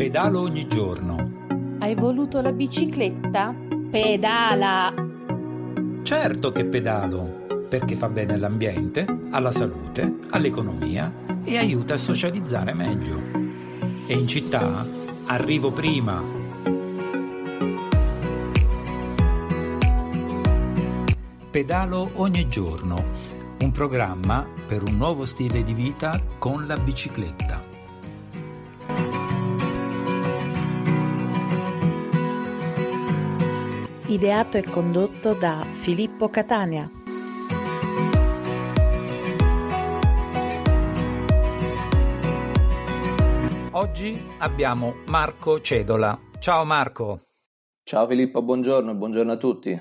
Pedalo ogni giorno. Hai voluto la bicicletta? Pedala! Certo che pedalo, perché fa bene all'ambiente, alla salute, all'economia e aiuta a socializzare meglio. E in città arrivo prima. Pedalo ogni giorno, un programma per un nuovo stile di vita con la bicicletta. Ideato e condotto da Filippo Catania. Oggi abbiamo Marco Cedola. Ciao Marco. Ciao Filippo, buongiorno, buongiorno a tutti.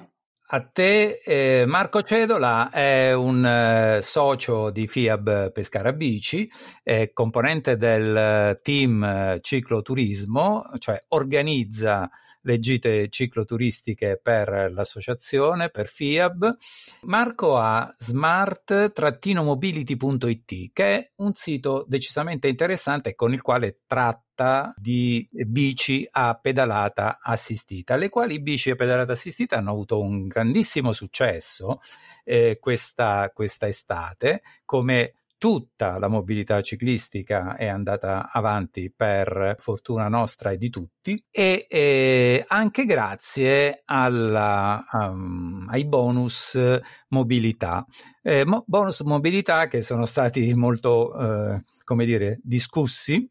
A te, eh, Marco Cedola è un eh, socio di FIAB Pescara Bici, è componente del eh, team eh, cicloturismo, cioè organizza le gite cicloturistiche per l'associazione, per FIAB. Marco ha smart-mobility.it, che è un sito decisamente interessante con il quale tratta di bici a pedalata assistita, le quali bici a pedalata assistita hanno avuto un grandissimo successo eh, questa, questa estate come tutta la mobilità ciclistica è andata avanti per fortuna nostra e di tutti e eh, anche grazie alla, um, ai bonus mobilità. Eh, mo- bonus mobilità che sono stati molto, eh, come dire, discussi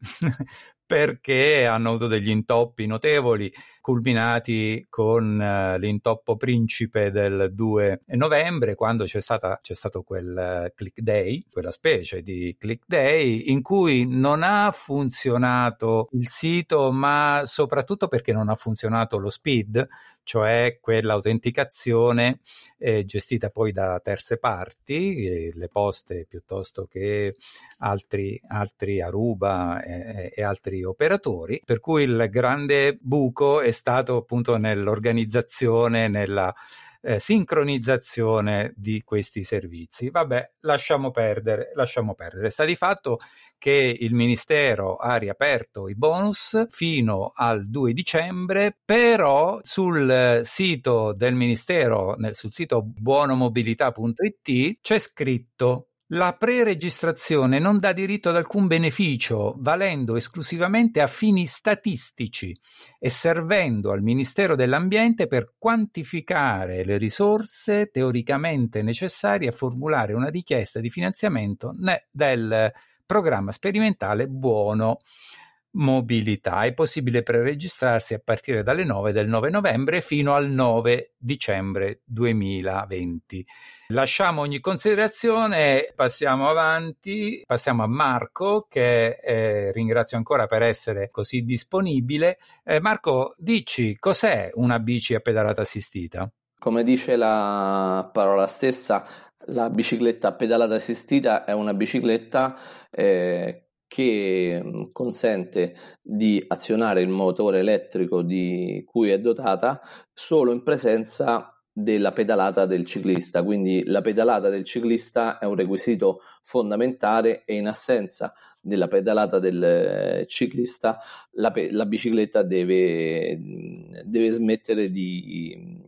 perché hanno avuto degli intoppi notevoli, culminati con uh, l'intoppo principe del 2 novembre, quando c'è, stata, c'è stato quel uh, click day, quella specie di click day, in cui non ha funzionato il sito, ma soprattutto perché non ha funzionato lo speed, cioè quell'autenticazione eh, gestita poi da terze parti, eh, le poste piuttosto che altri, altri Aruba e, e altri operatori, per cui il grande buco è stato appunto nell'organizzazione, nella eh, sincronizzazione di questi servizi. Vabbè, lasciamo perdere, lasciamo perdere. Sta di fatto che il Ministero ha riaperto i bonus fino al 2 dicembre, però sul sito del Ministero, nel, sul sito buonomobilità.it c'è scritto la pre-registrazione non dà diritto ad alcun beneficio, valendo esclusivamente a fini statistici e servendo al Ministero dell'Ambiente per quantificare le risorse teoricamente necessarie a formulare una richiesta di finanziamento del programma sperimentale Buono mobilità. È possibile preregistrarsi a partire dalle 9 del 9 novembre fino al 9 dicembre 2020. Lasciamo ogni considerazione, passiamo avanti, passiamo a Marco che eh, ringrazio ancora per essere così disponibile. Eh, Marco, dici cos'è una bici a pedalata assistita? Come dice la parola stessa, la bicicletta pedalata assistita è una bicicletta eh, che mm, consente di azionare il motore elettrico di cui è dotata solo in presenza della pedalata del ciclista, quindi la pedalata del ciclista è un requisito fondamentale e in assenza della pedalata del eh, ciclista la, la bicicletta deve, mm, deve smettere di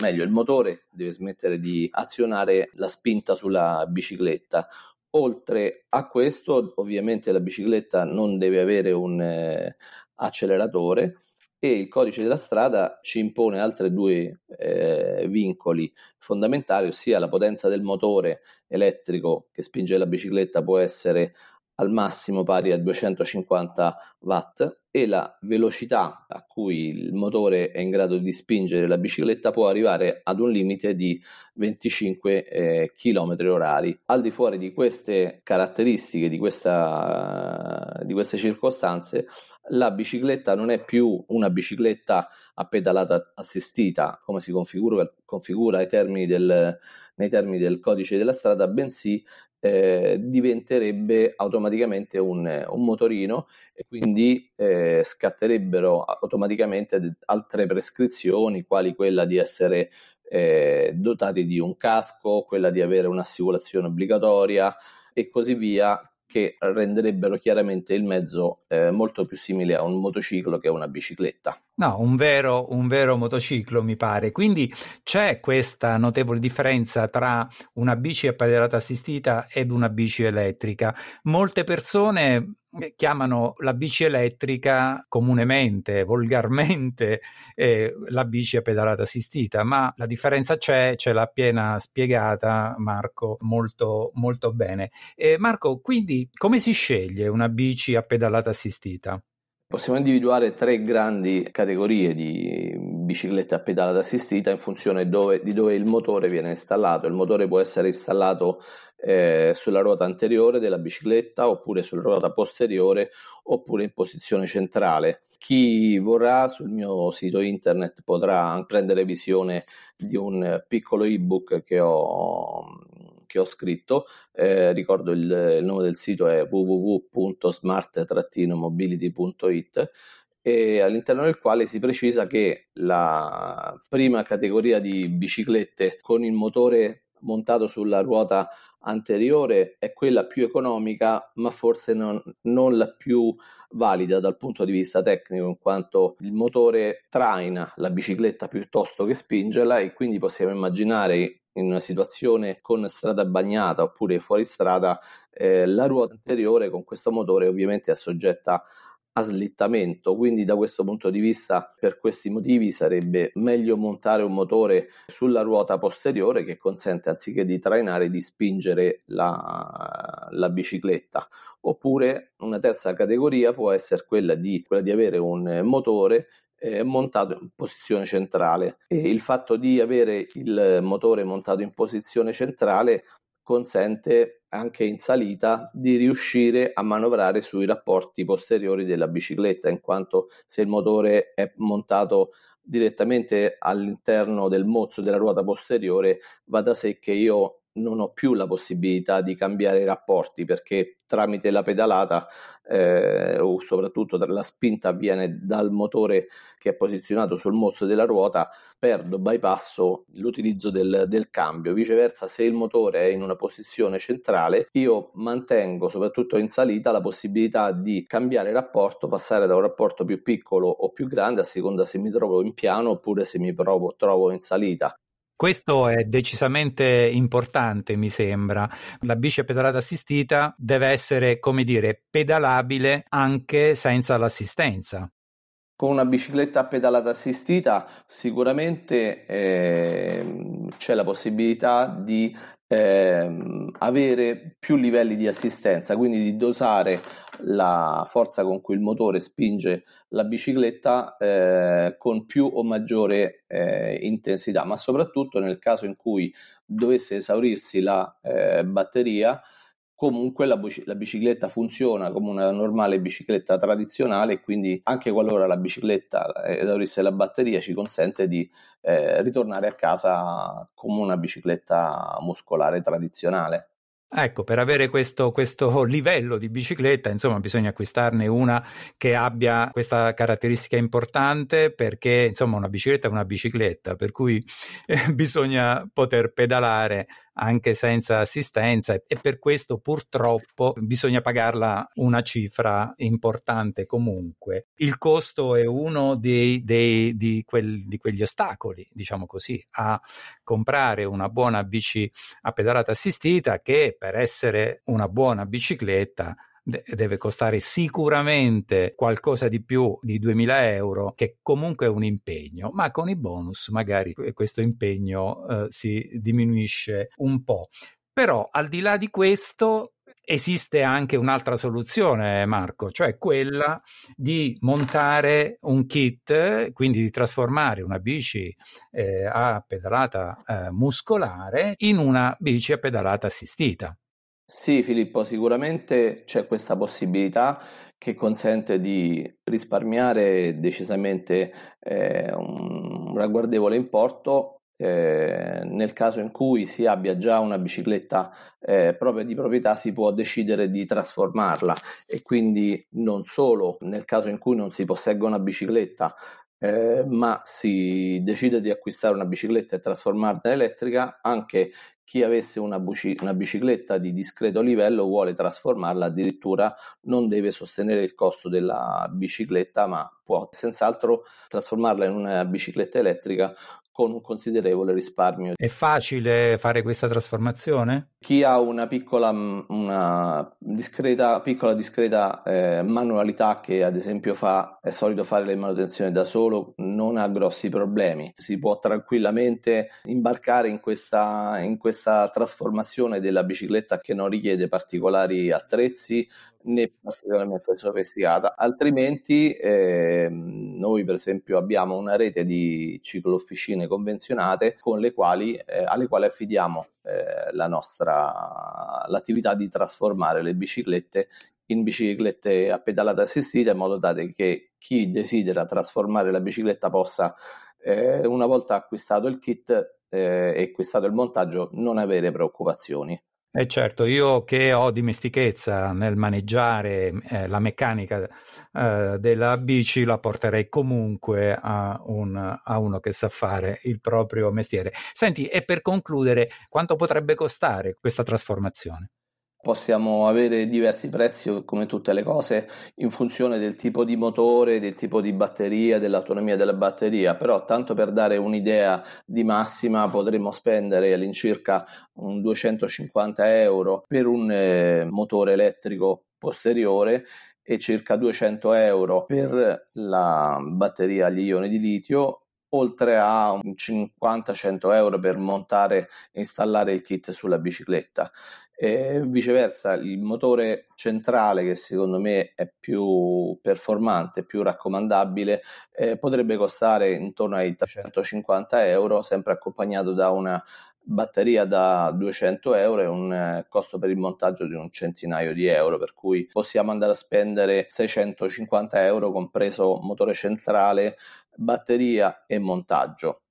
meglio il motore deve smettere di azionare la spinta sulla bicicletta. Oltre a questo, ovviamente la bicicletta non deve avere un eh, acceleratore e il codice della strada ci impone altri due eh, vincoli fondamentali, ossia la potenza del motore elettrico che spinge la bicicletta può essere al massimo pari a 250 watt e la velocità a cui il motore è in grado di spingere la bicicletta può arrivare ad un limite di 25 eh, km orari. Al di fuori di queste caratteristiche, di, questa, di queste circostanze, la bicicletta non è più una bicicletta a pedalata assistita come si configura, configura termini del, nei termini del codice della strada, bensì eh, diventerebbe automaticamente un, un, motorino e quindi eh, scatterebbero automaticamente altre prescrizioni, quali quella di essere eh, dotati di un casco, quella di avere un'assicurazione obbligatoria e così via, che renderebbero chiaramente il mezzo eh, molto più simile a un motociclo che a una bicicletta. No, un vero, un vero motociclo mi pare. Quindi c'è questa notevole differenza tra una bici a pedalata assistita ed una bici elettrica. Molte persone eh, chiamano la bici elettrica comunemente, volgarmente, eh, la bici a pedalata assistita, ma la differenza c'è, ce l'ha appena spiegata Marco molto, molto bene. Eh, Marco, quindi come si sceglie una bici a pedalata assistita? Possiamo individuare tre grandi categorie di biciclette a pedalata assistita in funzione dove, di dove il motore viene installato. Il motore può essere installato eh, sulla ruota anteriore della bicicletta oppure sulla ruota posteriore oppure in posizione centrale. Chi vorrà sul mio sito internet potrà prendere visione di un piccolo ebook che ho che ho scritto, eh, ricordo il, il, nome del sito è www.smart-mobility.it e all'interno del quale si precisa che la prima categoria di biciclette con il motore montato sulla ruota anteriore è quella più economica, ma forse non, non, la più valida dal punto di vista tecnico, in quanto il motore traina la bicicletta piuttosto che spingerla e quindi possiamo immaginare in una situazione con strada bagnata oppure fuori strada, eh, la ruota anteriore con questo motore ovviamente è soggetta a slittamento, quindi da questo punto di vista per questi motivi sarebbe meglio montare un motore sulla ruota posteriore che consente anziché di trainare di spingere la, la bicicletta. Oppure una terza categoria può essere quella di, quella di avere un motore eh, montato in posizione centrale. E il fatto di avere il motore montato in posizione centrale consente anche in salita di riuscire a manovrare sui rapporti posteriori della bicicletta in quanto se il motore è montato direttamente all'interno del mozzo della ruota posteriore va da sé che io non ho più la possibilità di cambiare i rapporti perché tramite la pedalata eh, o soprattutto la spinta avviene dal motore che è posizionato sul mozzo della ruota perdo, bypasso l'utilizzo del, del cambio. Viceversa se il motore è in una posizione centrale io mantengo soprattutto in salita la possibilità di cambiare rapporto passare da un rapporto più piccolo o più grande a seconda se mi trovo in piano oppure se mi provo, trovo in salita questo è decisamente importante, mi sembra. La bici a pedalata assistita deve essere, come dire, pedalabile anche senza l'assistenza. Con una bicicletta a pedalata assistita sicuramente eh, c'è la possibilità di eh, avere più livelli di assistenza, quindi di dosare la forza con cui il motore spinge la bicicletta eh, con più o maggiore eh, intensità, ma soprattutto nel caso in cui dovesse esaurirsi la eh, batteria, comunque la, la, bicicletta funziona come una normale bicicletta tradizionale quindi anche qualora la bicicletta esaurisse la batteria ci consente di eh, ritornare a casa come una bicicletta muscolare tradizionale. Ecco, per avere questo, questo, livello di bicicletta, insomma, bisogna acquistarne una che abbia questa caratteristica importante perché, insomma, una bicicletta è una bicicletta, per cui eh, bisogna poter pedalare anche senza assistenza e per questo purtroppo bisogna pagarla una cifra importante comunque. Il costo è uno dei, dei, di, quel, di quegli ostacoli, diciamo così, a comprare una buona bici a pedalata assistita che per essere una buona bicicletta deve costare sicuramente qualcosa di più di 2000 euro, che comunque è un impegno, ma con i bonus magari questo impegno eh, si diminuisce un po'. Però al di là di questo esiste anche un'altra soluzione, Marco, cioè quella di montare un kit, quindi di trasformare una bici eh, a pedalata eh, muscolare in una bici a pedalata assistita. Sì, Filippo, sicuramente c'è questa possibilità che consente di risparmiare decisamente eh, un ragguardevole importo eh, nel caso in cui si abbia già una bicicletta eh, propria di proprietà si può decidere di trasformarla. E quindi non solo nel caso in cui non si possegga una bicicletta eh, ma si decide di acquistare una bicicletta e trasformarla in elettrica, anche chi avesse una, buci- una, bicicletta di discreto livello vuole trasformarla, addirittura non deve sostenere il costo della bicicletta, ma può senz'altro trasformarla in una bicicletta elettrica con un considerevole risparmio. È facile fare questa trasformazione? Chi ha una piccola, una discreta, piccola discreta eh, manualità che ad esempio fa, è solito fare le manutenzioni da solo, non ha grossi problemi. Si può tranquillamente imbarcare in questa, in questa trasformazione della bicicletta che non richiede particolari attrezzi né particolarmente sofisticata, altrimenti eh, noi per esempio abbiamo una rete di ciclo-officine convenzionate con le quali, eh, alle quali affidiamo eh, la nostra l'attività di trasformare le biciclette in biciclette a pedalata assistita in modo tale che chi desidera trasformare la bicicletta possa eh, una volta acquistato il kit eh, e acquistato il montaggio non avere preoccupazioni. Eh certo, io che ho dimestichezza nel maneggiare eh, la meccanica eh, della bici la porterei comunque a, un, a, uno che sa fare il proprio mestiere. Senti, e per concludere, quanto potrebbe costare questa trasformazione? Possiamo avere diversi prezzi come tutte le cose in funzione del tipo di motore, del tipo di batteria, dell'autonomia della batteria, però tanto per dare un'idea di massima potremmo spendere all'incirca un 250 euro per un eh, motore elettrico posteriore e circa 200 euro per la batteria agli ioni di litio oltre a 50-100 euro per montare e installare il kit sulla bicicletta. E viceversa, il motore centrale, che secondo me è più performante, più raccomandabile, eh, potrebbe costare intorno ai 350 euro, sempre accompagnato da una batteria da 200 euro e un eh, costo per il montaggio di un centinaio di euro, per cui possiamo andare a spendere 650 euro compreso motore centrale, batteria e montaggio.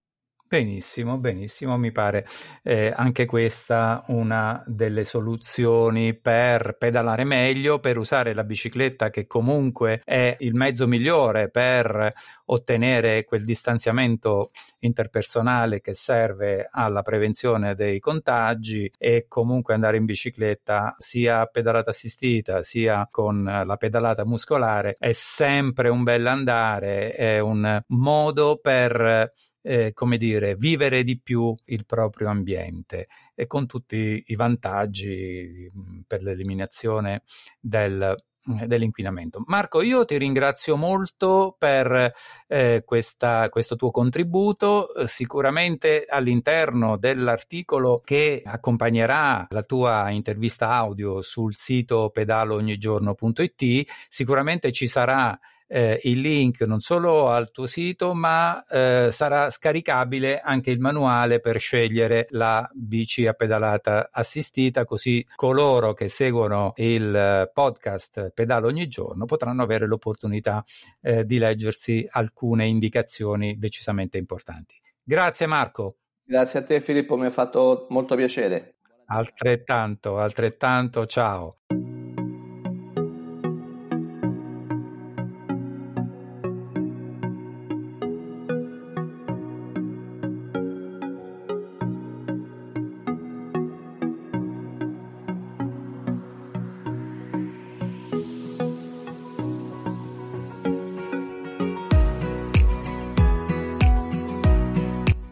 Benissimo, benissimo, mi pare eh, anche questa una delle soluzioni per pedalare meglio, per usare la bicicletta che comunque è il mezzo migliore per ottenere quel distanziamento interpersonale che serve alla prevenzione dei contagi e comunque andare in bicicletta sia pedalata assistita sia con la pedalata muscolare è sempre un bel andare, è un modo per eh, come dire, vivere di più il proprio ambiente e con tutti i vantaggi mm, per l'eliminazione del, mm, dell'inquinamento. Marco, io ti ringrazio molto per eh, questa, questo tuo contributo. Sicuramente all'interno dell'articolo che accompagnerà la tua intervista audio sul sito pedaloognigiorno.it, sicuramente ci sarà eh, il link non solo al tuo sito, ma eh, sarà scaricabile anche il manuale per scegliere la bici a pedalata assistita, così coloro che seguono il podcast Pedalo ogni giorno potranno avere l'opportunità eh, di leggersi alcune indicazioni decisamente importanti. Grazie Marco. Grazie a te Filippo, mi ha fatto molto piacere. Altrettanto, altrettanto, ciao.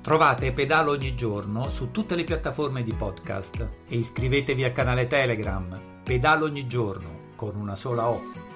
Trovate Pedalo ogni giorno su tutte le piattaforme di podcast e iscrivetevi al canale Telegram Pedalo ogni giorno con una sola O.